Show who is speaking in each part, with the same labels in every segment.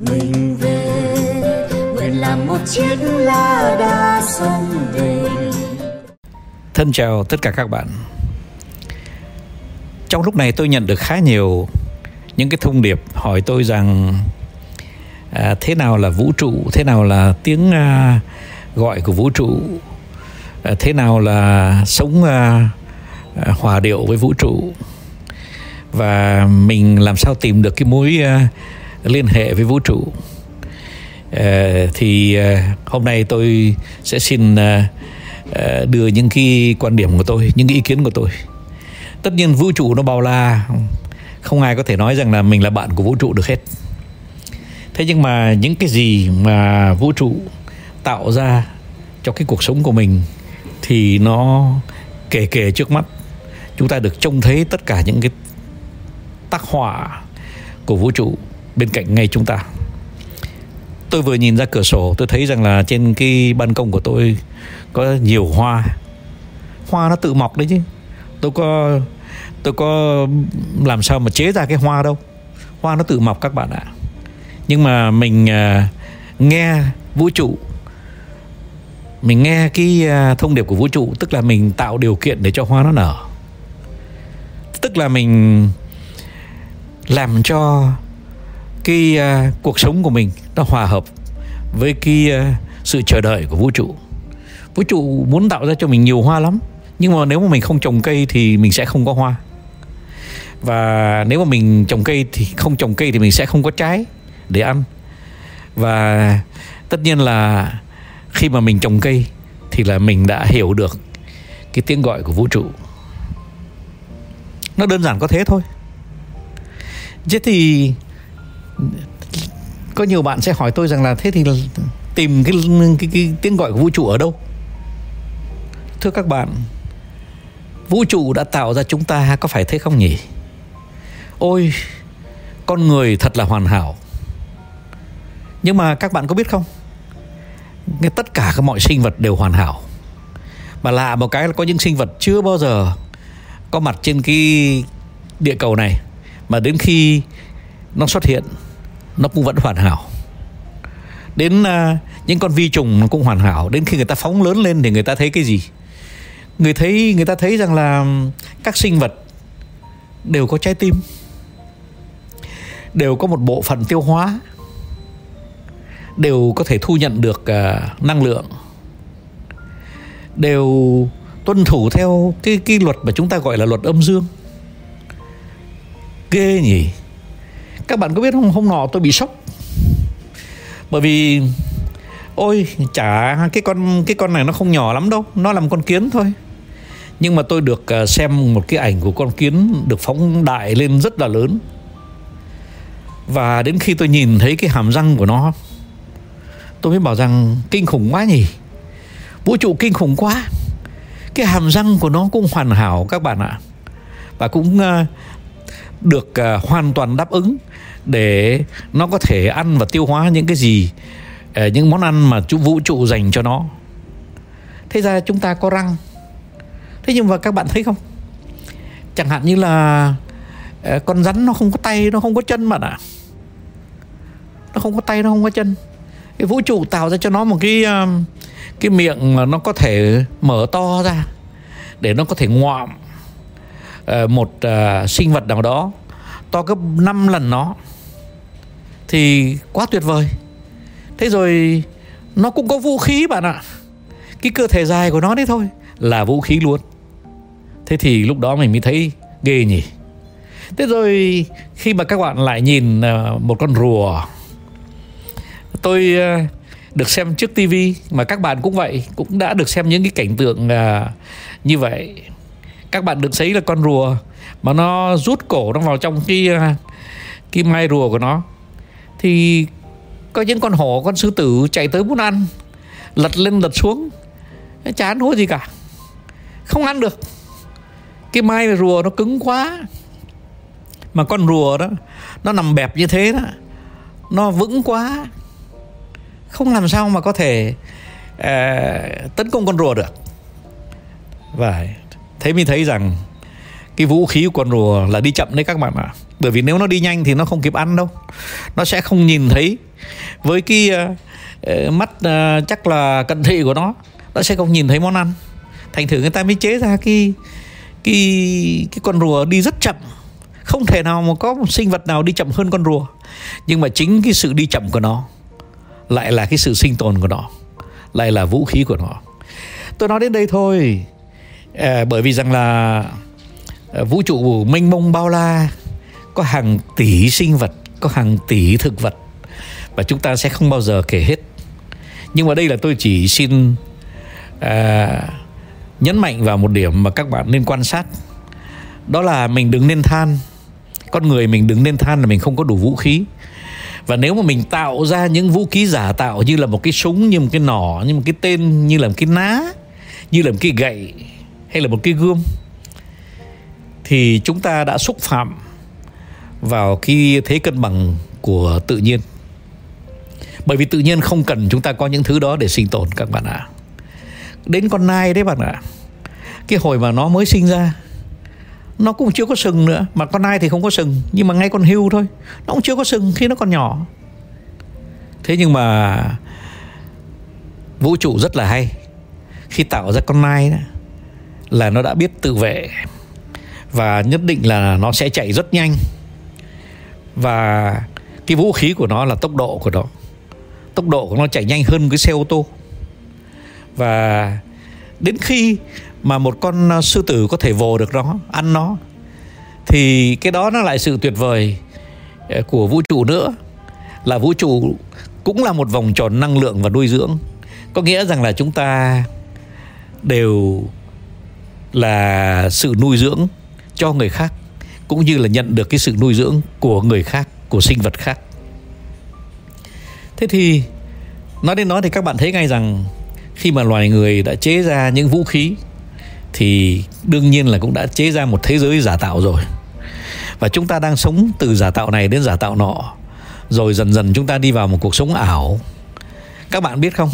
Speaker 1: mình về. Nguyện làm một chiếc lá đa sông về.
Speaker 2: Thân chào tất cả các bạn. Trong lúc này tôi nhận được khá nhiều những cái thông điệp hỏi tôi rằng à, thế nào là vũ trụ, thế nào là tiếng à, gọi của vũ trụ, à, thế nào là sống à, à, hòa điệu với vũ trụ? Và mình làm sao tìm được cái mối à, liên hệ với vũ trụ. Ờ, thì ờ, hôm nay tôi sẽ xin ờ, đưa những cái quan điểm của tôi, những cái ý kiến của tôi. Tất nhiên vũ trụ nó bao la, không ai có thể nói rằng là mình là bạn của vũ trụ được hết. Thế nhưng mà những cái gì mà vũ trụ tạo ra cho cái cuộc sống của mình thì nó kể kể trước mắt chúng ta được trông thấy tất cả những cái tác họa của vũ trụ bên cạnh ngay chúng ta. Tôi vừa nhìn ra cửa sổ, tôi thấy rằng là trên cái ban công của tôi có nhiều hoa. Hoa nó tự mọc đấy chứ. Tôi có tôi có làm sao mà chế ra cái hoa đâu. Hoa nó tự mọc các bạn ạ. Nhưng mà mình à, nghe vũ trụ. Mình nghe cái à, thông điệp của vũ trụ, tức là mình tạo điều kiện để cho hoa nó nở. Tức là mình làm cho cái uh, cuộc sống của mình nó hòa hợp với cái uh, sự chờ đợi của vũ trụ. Vũ trụ muốn tạo ra cho mình nhiều hoa lắm nhưng mà nếu mà mình không trồng cây thì mình sẽ không có hoa. Và nếu mà mình trồng cây thì không trồng cây thì mình sẽ không có trái để ăn. Và tất nhiên là khi mà mình trồng cây thì là mình đã hiểu được cái tiếng gọi của vũ trụ. Nó đơn giản có thế thôi. Thế thì có nhiều bạn sẽ hỏi tôi rằng là thế thì tìm cái, cái, cái tiếng gọi của vũ trụ ở đâu? Thưa các bạn vũ trụ đã tạo ra chúng ta có phải thế không nhỉ? Ôi con người thật là hoàn hảo. Nhưng mà các bạn có biết không? Cái tất cả các mọi sinh vật đều hoàn hảo. Mà lạ một cái là có những sinh vật chưa bao giờ có mặt trên cái địa cầu này mà đến khi nó xuất hiện nó cũng vẫn hoàn hảo. Đến uh, những con vi trùng nó cũng hoàn hảo. Đến khi người ta phóng lớn lên thì người ta thấy cái gì? Người thấy người ta thấy rằng là các sinh vật đều có trái tim đều có một bộ phận tiêu hóa đều có thể thu nhận được uh, năng lượng đều tuân thủ theo cái cái luật mà chúng ta gọi là luật âm dương. Ghê nhỉ? Các bạn có biết không? Hôm nọ tôi bị sốc. Bởi vì, ôi, chả, cái con cái con này nó không nhỏ lắm đâu. Nó là một con kiến thôi. Nhưng mà tôi được à, xem một cái ảnh của con kiến được phóng đại lên rất là lớn. Và đến khi tôi nhìn thấy cái hàm răng của nó, tôi mới bảo rằng, kinh khủng quá nhỉ? Vũ trụ kinh khủng quá. Cái hàm răng của nó cũng hoàn hảo, các bạn ạ. Và cũng à, được à, hoàn toàn đáp ứng để nó có thể ăn và tiêu hóa những cái gì ờ, những món ăn mà chú, vũ trụ dành cho nó. Thế ra chúng ta có răng. Thế nhưng mà các bạn thấy không? Chẳng hạn như là ờ, con rắn nó không có tay, nó không có chân bạn ạ. Nó không có tay, nó không có chân. Cái vũ trụ tạo ra cho nó một cái ờ, cái miệng mà nó có thể mở to ra để nó có thể ngoạm một sinh vật nào đó, to gấp 5 lần nó thì quá tuyệt vời. Thế rồi, nó cũng có vũ khí bạn ạ. Cái cơ thể dài của nó đấy thôi, là vũ khí luôn. Thế thì lúc đó mình mới thấy ghê nhỉ. Thế rồi, khi mà các bạn lại nhìn à, một con rùa, tôi à, được xem trước tivi mà các bạn cũng vậy, cũng đã được xem những cái cảnh tượng à, như vậy. Các bạn được thấy là con rùa, mà nó rút cổ nó vào trong cái cái mai rùa của nó thì có những con hổ con sư tử chạy tới muốn ăn lật lên lật xuống. Chán hối gì cả. Không ăn được. Cái mai rùa nó cứng quá. Mà con rùa đó nó nằm bẹp như thế đó nó vững quá. Không làm sao mà có thể uh, tấn công con rùa được. Và thế mình thấy rằng cái vũ khí của con rùa là đi chậm đấy các bạn ạ bởi vì nếu nó đi nhanh thì nó không kịp ăn đâu. Nó sẽ không nhìn thấy. Với cái uh, mắt uh, chắc là cận thị của nó nó sẽ không nhìn thấy món ăn. Thành thử người ta mới chế ra cái cái cái con rùa đi rất chậm. Không thể nào mà có một sinh vật nào đi chậm hơn con rùa. Nhưng mà chính cái sự đi chậm của nó lại là cái sự sinh tồn của nó lại là vũ khí của nó. Tôi nói đến đây thôi. À, bởi vì rằng là à, vũ trụ mênh mông bao la có hàng tỷ sinh vật có hàng tỷ thực vật và chúng ta sẽ không bao giờ kể hết. Nhưng mà đây là tôi chỉ xin à, nhấn mạnh vào một điểm mà các bạn nên quan sát. Đó là mình đừng nên than. Con người mình đừng nên than là mình không có đủ vũ khí. Và nếu mà mình tạo ra những vũ khí giả tạo như là một cái súng như một cái nỏ như một cái tên như là một cái ná như là một cái gậy hay là một cái gươm thì chúng ta đã xúc phạm vào cái thế cân bằng của tự nhiên. Bởi vì tự nhiên không cần chúng ta có những thứ đó để sinh tồn các bạn ạ. À. đến con nai đấy bạn ạ. À. cái hồi mà nó mới sinh ra nó cũng chưa có sừng nữa. Mà con nai thì không có sừng nhưng mà ngay con hưu thôi. Nó cũng chưa có sừng khi nó còn nhỏ. Thế nhưng mà vũ trụ rất là hay. Khi tạo ra con nai đó, là nó đã biết tự vệ và nhất định là nó sẽ chạy rất nhanh và cái vũ khí của nó là tốc độ của nó. Tốc độ của nó chạy nhanh hơn cái xe ô tô. Và đến khi mà một con à, sư tử có thể vồ được nó, ăn nó, thì cái đó nó lại sự tuyệt vời à, của vũ trụ nữa. Là vũ trụ cũng là một vòng tròn năng lượng và nuôi dưỡng. Có nghĩa rằng là chúng ta đều là sự nuôi dưỡng cho người khác cũng như là nhận được cái sự nuôi dưỡng của người khác của sinh vật khác. Thế thì nói đến nói thì các bạn thấy ngay rằng khi mà loài người đã chế ra những vũ khí thì đương nhiên là cũng đã chế ra một thế giới giả tạo rồi. Và chúng ta đang sống từ giả tạo này đến giả tạo nọ rồi dần dần chúng ta đi vào một cuộc sống ảo. Các bạn biết không?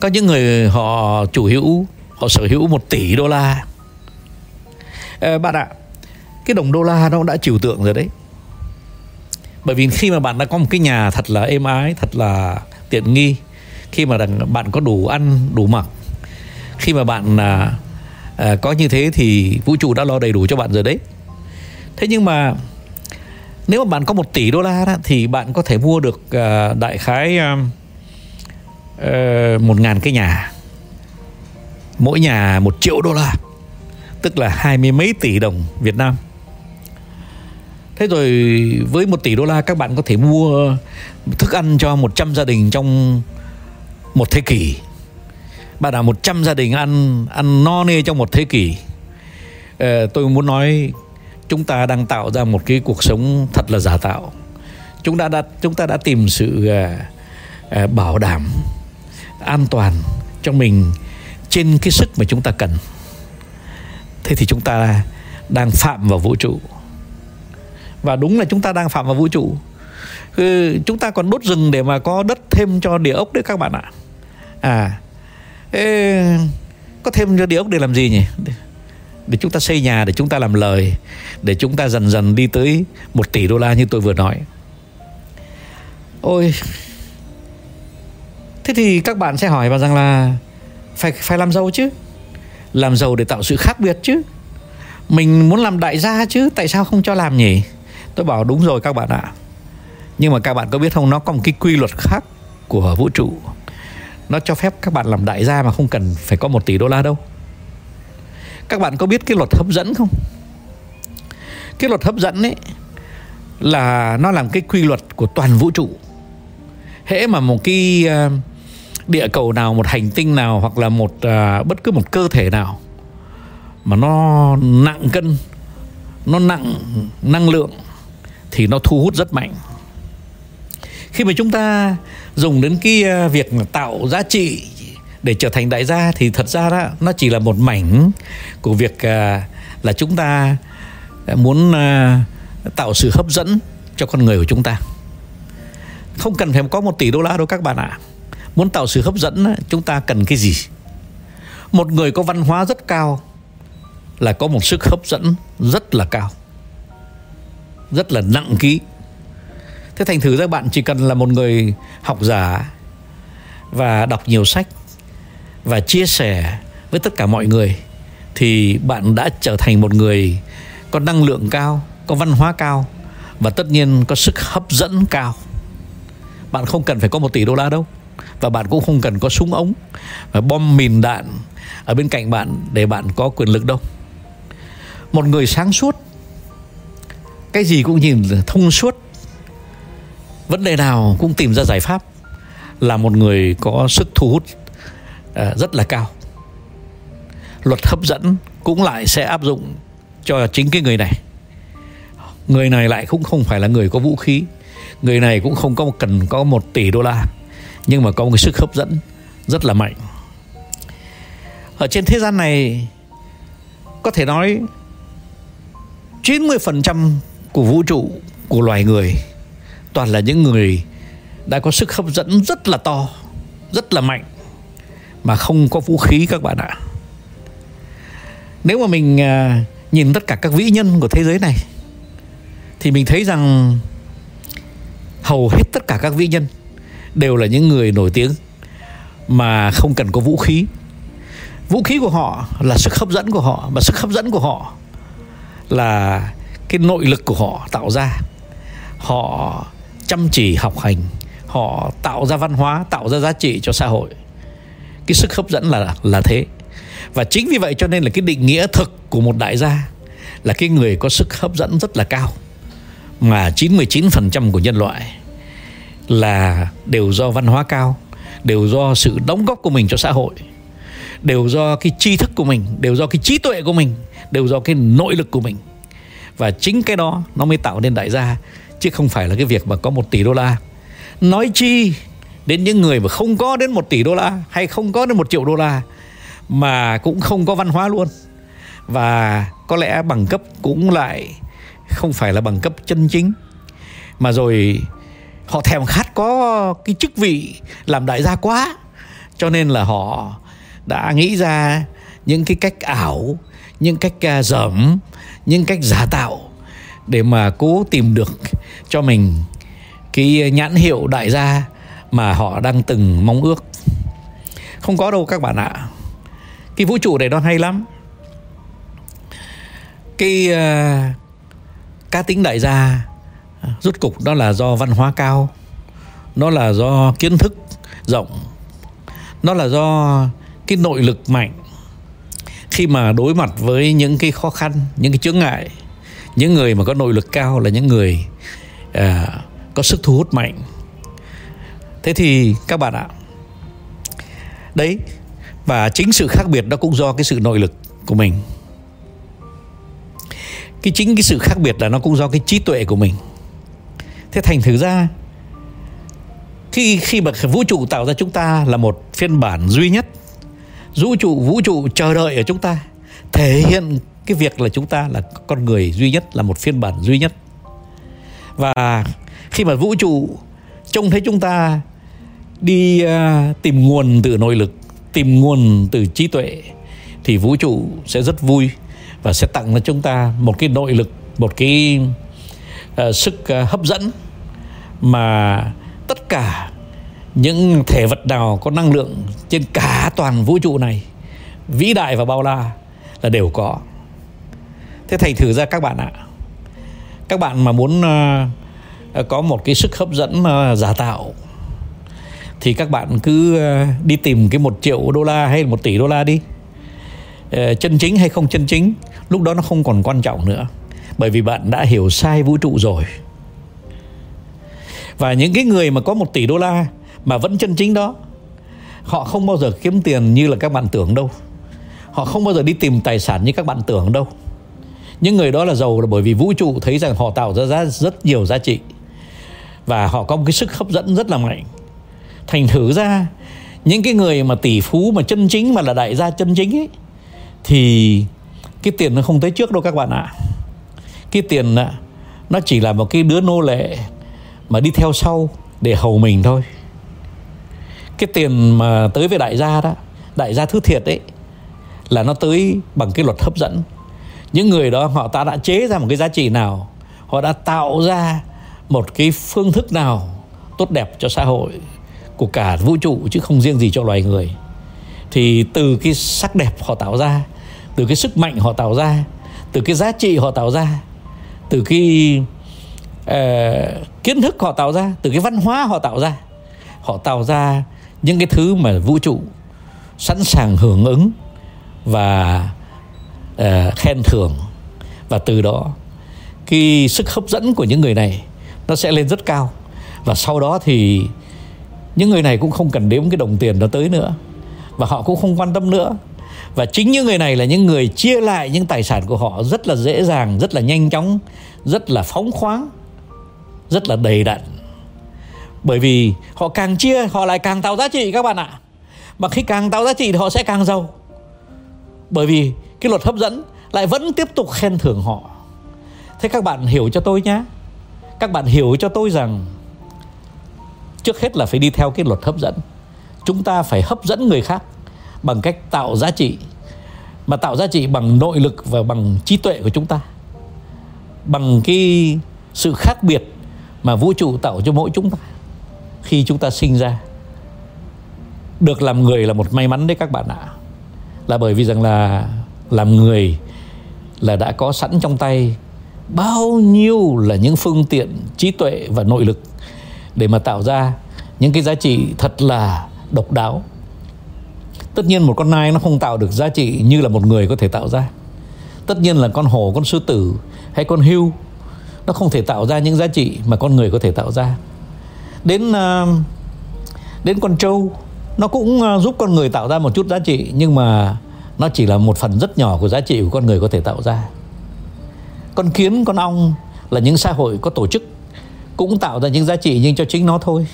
Speaker 2: Có những người họ chủ hữu họ sở hữu một tỷ đô la. Ê, bạn ạ cái đồng đô la nó đã trừu tượng rồi đấy. Bởi vì khi mà bạn đã có một cái nhà thật là êm ái thật là tiện nghi khi mà bạn có đủ ăn đủ mặc khi mà bạn à, à, có như thế thì vũ trụ đã lo đầy đủ cho bạn rồi đấy. Thế nhưng mà nếu mà bạn có một tỷ đô la đó, thì bạn có thể mua được à, đại khái à, ờ, một ngàn cái nhà. Mỗi nhà một triệu đô la tức là hai mươi mấy tỷ đồng Việt Nam. Thế rồi với một tỷ đô la các bạn có thể mua thức ăn cho 100 gia đình trong một thế kỷ. Bạn là 100 gia đình ăn ăn no nê trong một thế kỷ. Ờ, tôi muốn nói chúng ta đang tạo ra một cái cuộc sống thật là giả tạo. Chúng ta đã chúng ta đã tìm sự à, à, bảo đảm an toàn cho mình trên cái sức mà chúng ta cần. Thế thì chúng ta đang phạm vào vũ trụ và đúng là chúng ta đang phạm vào vũ trụ. Ừ, chúng ta còn đốt rừng để mà có đất thêm cho địa ốc đấy các bạn ạ. À Ê, có thêm cho địa ốc để làm gì nhỉ? Để, chúng ta xây nhà để chúng ta làm lời để chúng ta dần dần đi tới một tỷ đô la như tôi vừa nói. Ôi thế thì các bạn sẽ hỏi và rằng là phải phải làm giàu chứ? Làm giàu để tạo sự khác biệt chứ? Mình muốn làm đại gia chứ tại sao không cho làm nhỉ? Tôi bảo đúng rồi các bạn ạ. Nhưng mà các bạn có biết không nó có một cái quy luật khác của vũ trụ. Nó cho phép các bạn làm đại gia mà không cần phải có một tỷ đô la đâu. Các bạn có biết cái luật hấp dẫn không? Cái luật hấp dẫn ấy là nó làm cái quy luật của toàn vũ trụ. Hễ mà một cái ờ, địa cầu nào một hành tinh nào hoặc là một uh, bất cứ một cơ thể nào mà nó nặng cân nó nặng năng lượng thì nó thu hút rất mạnh. Khi mà chúng ta dùng đến cái à, việc tạo giá trị để trở thành đại gia thì thật ra đó, nó chỉ là một mảnh của việc à, là chúng ta muốn à, tạo sự hấp dẫn cho con người của chúng ta. Không cần phải có một tỷ đô la đâu các bạn ạ. Muốn tạo sự hấp dẫn chúng ta cần cái gì? Một người có văn hóa rất cao là có một sức hấp dẫn rất là cao rất là nặng ký. Thế thành thử ra bạn chỉ cần là một người học giả và đọc nhiều sách và chia sẻ với tất cả mọi người thì bạn đã trở thành một người có năng lượng cao, có văn hóa cao và tất nhiên có sức hấp dẫn cao. Bạn không cần phải có một tỷ đô la đâu và bạn cũng không cần có súng ống và bom mìn đạn ở bên cạnh bạn để bạn có quyền lực đâu. Một người sáng suốt cái gì cũng nhìn thông suốt. Vấn đề nào cũng tìm ra giải pháp. Là một người có sức thu hút à, rất là cao. Luật hấp dẫn cũng lại sẽ áp dụng cho chính cái người này. Người này lại cũng không phải là người có vũ khí. Người này cũng không có cần có một tỷ đô la. Nhưng mà có một cái sức hấp dẫn rất là mạnh. Ở trên thế gian này, có thể nói 90% của vũ trụ của loài người toàn là những người đã có sức hấp dẫn rất là to, rất là mạnh mà không có vũ khí các bạn ạ. Nếu mà mình à, nhìn tất cả các vĩ nhân của thế giới này thì mình thấy rằng hầu hết tất cả các vĩ nhân đều là những người nổi tiếng mà không cần có vũ khí vũ khí của họ là sức hấp dẫn của họ và sức hấp dẫn của họ là cái nội lực của họ tạo ra. Họ chăm chỉ học hành họ tạo ra văn hóa tạo ra giá trị cho xã hội. Cái sức hấp dẫn là là thế. Và chính vì vậy cho nên là cái định nghĩa thực của một đại gia là cái người có sức hấp dẫn rất là cao. Mà 99% của nhân loại là đều do văn hóa cao, đều do sự đóng góp của mình cho xã hội, đều do cái tri thức của mình, đều do cái trí tuệ của mình, đều do cái nội lực của mình. Và chính cái đó nó mới tạo nên đại gia chứ không phải là cái việc mà có một tỷ đô la. Nói chi đến những người mà không có đến một tỷ đô la hay không có đến một triệu đô la mà cũng không có văn hóa luôn và có lẽ bằng cấp cũng lại không phải là bằng cấp chân chính mà rồi họ thèm khát có cái chức vị làm đại gia quá cho nên là họ đã nghĩ ra những cái cách ảo những cách à, dởm những cách giả tạo để mà cố tìm được cho mình cái nhãn hiệu đại gia mà họ đang từng mong ước. Không có đâu các bạn ạ. Cái vũ trụ này nó hay lắm. Cái uh, cá tính đại gia rút cục đó là do văn hóa cao nó là do kiến thức rộng nó là do cái nội lực mạnh khi mà đối mặt với những cái khó khăn những cái chướng ngại những người mà có nội lực cao là những người à, có sức thu hút mạnh. Thế thì các bạn ạ đấy và chính sự khác biệt đó cũng do cái sự nội lực của mình. Cái chính cái sự khác biệt là nó cũng do cái trí tuệ của mình. Thế thành thử ra khi khi mà vũ trụ tạo ra chúng ta là một phiên bản duy nhất vũ trụ vũ trụ chờ đợi ở chúng ta. Thể hiện cái việc là chúng ta là con người duy nhất là một phiên bản duy nhất. Và khi mà vũ trụ trông thấy chúng ta đi uh, tìm nguồn từ nội lực tìm nguồn từ trí tuệ thì vũ trụ sẽ rất vui và sẽ tặng cho chúng ta một cái nội lực một cái uh, sức uh, hấp dẫn mà tất cả những thể vật nào có năng lượng trên cả toàn vũ trụ này vĩ đại và bao la là đều có. Thế thành thử ra các bạn ạ. Các bạn mà muốn uh, có một cái sức hấp dẫn uh, giả tạo thì các bạn cứ uh, đi tìm cái một triệu đô la hay một tỷ đô la đi. Chân chính hay không chân chính lúc đó nó không còn quan trọng nữa bởi vì bạn đã hiểu sai vũ trụ rồi. Và những cái người mà có một tỷ đô la mà vẫn chân chính đó. Họ không bao giờ kiếm tiền như là các bạn tưởng đâu. Họ không bao giờ đi tìm tài sản như các bạn tưởng đâu. Những người đó là giàu là bởi vì vũ trụ thấy rằng họ tạo ra rất nhiều giá trị. Và họ có một cái sức hấp dẫn rất là mạnh. Thành thử ra, những cái người mà tỷ phú mà chân chính, mà là đại gia chân chính ấy, thì cái tiền nó không tới trước đâu các bạn ạ. Cái tiền nó chỉ là một cái đứa nô lệ mà đi theo sau để hầu mình thôi cái tiền mà tới với đại gia đó đại gia thứ thiệt ấy là nó tới bằng cái luật hấp dẫn. Những người đó họ ta đã chế ra một cái giá trị nào họ đã tạo ra một cái phương thức nào tốt đẹp cho xã hội của cả vũ trụ chứ không riêng gì cho loài người. Thì từ cái sắc đẹp họ tạo ra từ cái sức mạnh họ tạo ra từ cái giá trị họ tạo ra từ cái uh, kiến thức họ tạo ra từ cái văn hóa họ tạo ra họ tạo ra những cái thứ mà vũ trụ sẵn sàng hưởng ứng và uh, khen thưởng. Và từ đó cái sức hấp dẫn của những người này nó sẽ lên rất cao. Và sau đó thì những người này cũng không cần đếm cái đồng tiền nó tới nữa. Và họ cũng không quan tâm nữa. Và chính những người này là những người chia lại những tài sản của họ rất là dễ dàng rất là nhanh chóng rất là phóng khoáng rất là đầy đặn bởi vì họ càng chia, họ lại càng tạo giá trị các bạn ạ. Mà khi càng tạo giá trị thì họ sẽ càng giàu. Bởi vì cái luật hấp dẫn lại vẫn tiếp tục khen thưởng họ. Thế các bạn hiểu cho tôi nhé các bạn hiểu cho tôi rằng trước hết là phải đi theo cái luật hấp dẫn. Chúng ta phải hấp dẫn người khác bằng cách tạo giá trị, mà tạo giá trị bằng nội lực và bằng trí tuệ của chúng ta. Bằng cái sự khác biệt mà vũ trụ tạo cho mỗi chúng ta khi chúng ta sinh ra. Được làm người là một may mắn đấy các bạn ạ. Là bởi vì rằng là làm người là đã có sẵn trong tay bao nhiêu là những phương tiện trí tuệ và nội lực để mà tạo ra những cái giá trị thật là độc đáo. Tất nhiên một con nai nó không tạo được giá trị như là một người có thể tạo ra. Tất nhiên là con hổ, con sư tử hay con hưu nó không thể tạo ra những giá trị mà con người có thể tạo ra đến ờ, đến con trâu. Nó cũng ờ, giúp con người tạo ra một chút giá trị nhưng mà nó chỉ là một phần rất nhỏ của giá trị của con người có thể tạo ra. Con kiến con ong là những xã hội có tổ chức cũng tạo ra những giá trị nhưng cho chính nó thôi.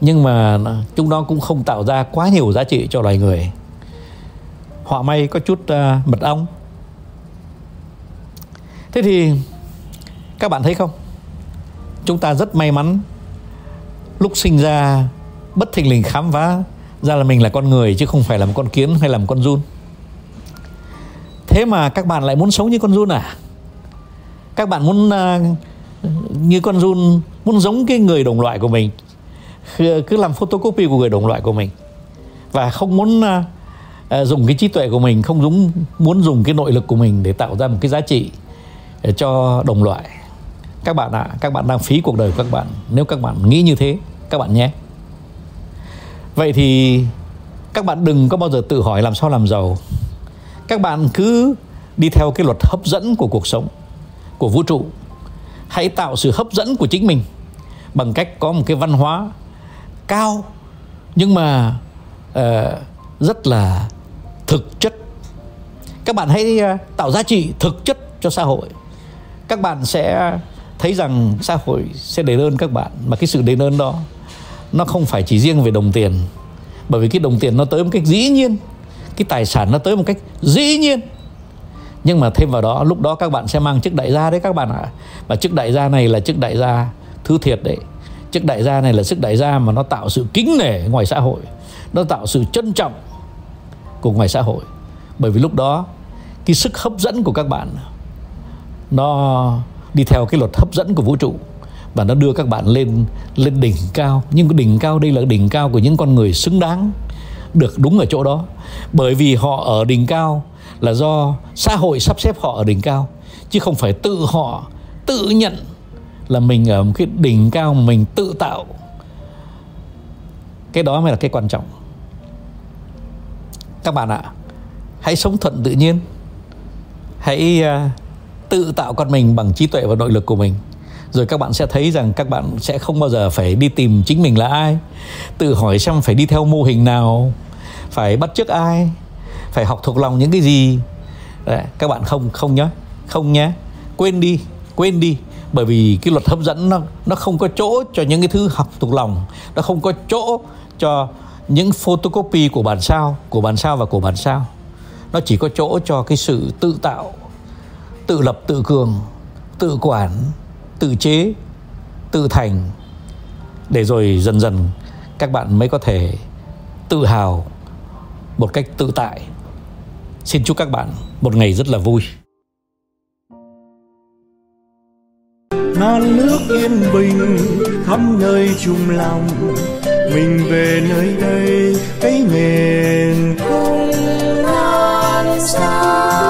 Speaker 2: Nhưng mà chúng nó cũng không tạo ra quá nhiều giá trị cho loài người. Họa may có chút uh, mật ong. Thế thì các bạn thấy không? Chúng ta rất may mắn lúc sinh ra bất thình lình khám phá ra là mình là con người chứ không phải là một con kiến hay là một con run. Thế mà các bạn lại muốn sống như con run à? Các bạn muốn uh, như con run muốn giống cái người đồng loại của mình cứ làm photocopy của người đồng loại của mình và không muốn uh, dùng cái trí tuệ của mình không dùng muốn dùng cái nội lực của mình để tạo ra một cái giá trị cho đồng loại các bạn ạ à, các bạn đang phí cuộc đời của các bạn. Nếu các bạn nghĩ như thế các bạn nhé. Vậy thì các bạn đừng có bao giờ tự hỏi làm sao làm giàu. Các bạn cứ đi theo cái luật hấp dẫn của cuộc sống của vũ trụ. Hãy tạo sự hấp dẫn của chính mình bằng cách có một cái văn hóa cao nhưng mà uh, rất là thực chất. Các bạn hãy uh, tạo giá trị thực chất cho xã hội. Các bạn sẽ thấy rằng xã hội sẽ đền ơn các bạn, mà cái sự đền ơn đó, nó không phải chỉ riêng về đồng tiền. Bởi vì cái đồng tiền nó tới một cách dĩ nhiên, cái tài sản nó tới một cách dĩ nhiên. Nhưng mà thêm vào đó, lúc đó các bạn sẽ mang chức đại gia đấy các bạn ạ. Và chức đại gia này là chức đại gia thứ thiệt đấy. Chức đại gia này là sức đại gia mà nó tạo sự kính nể ngoài xã hội, nó tạo sự trân trọng của ngoài xã hội. Bởi vì lúc đó, cái sức hấp dẫn của các bạn, nó đi theo cái luật hấp dẫn của vũ trụ. Và nó đưa các bạn lên lên đỉnh cao. Nhưng cái đỉnh cao đây là đỉnh cao của những con người xứng đáng được đúng ở chỗ đó. Bởi vì họ ở đỉnh cao là do xã hội sắp xếp họ ở đỉnh cao. Chứ không phải tự họ tự nhận là mình ở một cái đỉnh cao mà mình tự tạo. Cái đó mới là cái quan trọng. Các bạn ạ hãy sống thuận tự nhiên. Hãy uh, tự tạo con mình bằng trí tuệ và nội lực của mình. Rồi các bạn sẽ thấy rằng các bạn sẽ không bao giờ phải đi tìm chính mình là ai tự hỏi xem phải đi theo mô hình nào phải bắt chước ai phải học thuộc lòng những cái gì. Đấy, các bạn không không nhá không nhé quên đi quên đi bởi vì cái luật hấp dẫn nó nó không có chỗ cho những cái thứ học thuộc lòng nó không có chỗ cho những photocopy của bản sao của bản sao và của bản sao. Nó chỉ có chỗ cho cái sự tự tạo tự lập tự cường, tự quản, tự chế, tự thành. Để rồi dần dần các bạn mới có thể tự hào một cách tự tại. Xin chúc các bạn một ngày rất là vui. Non nước yên bình khắp nơi chung lòng, mình về nơi đây cái miền không non xa.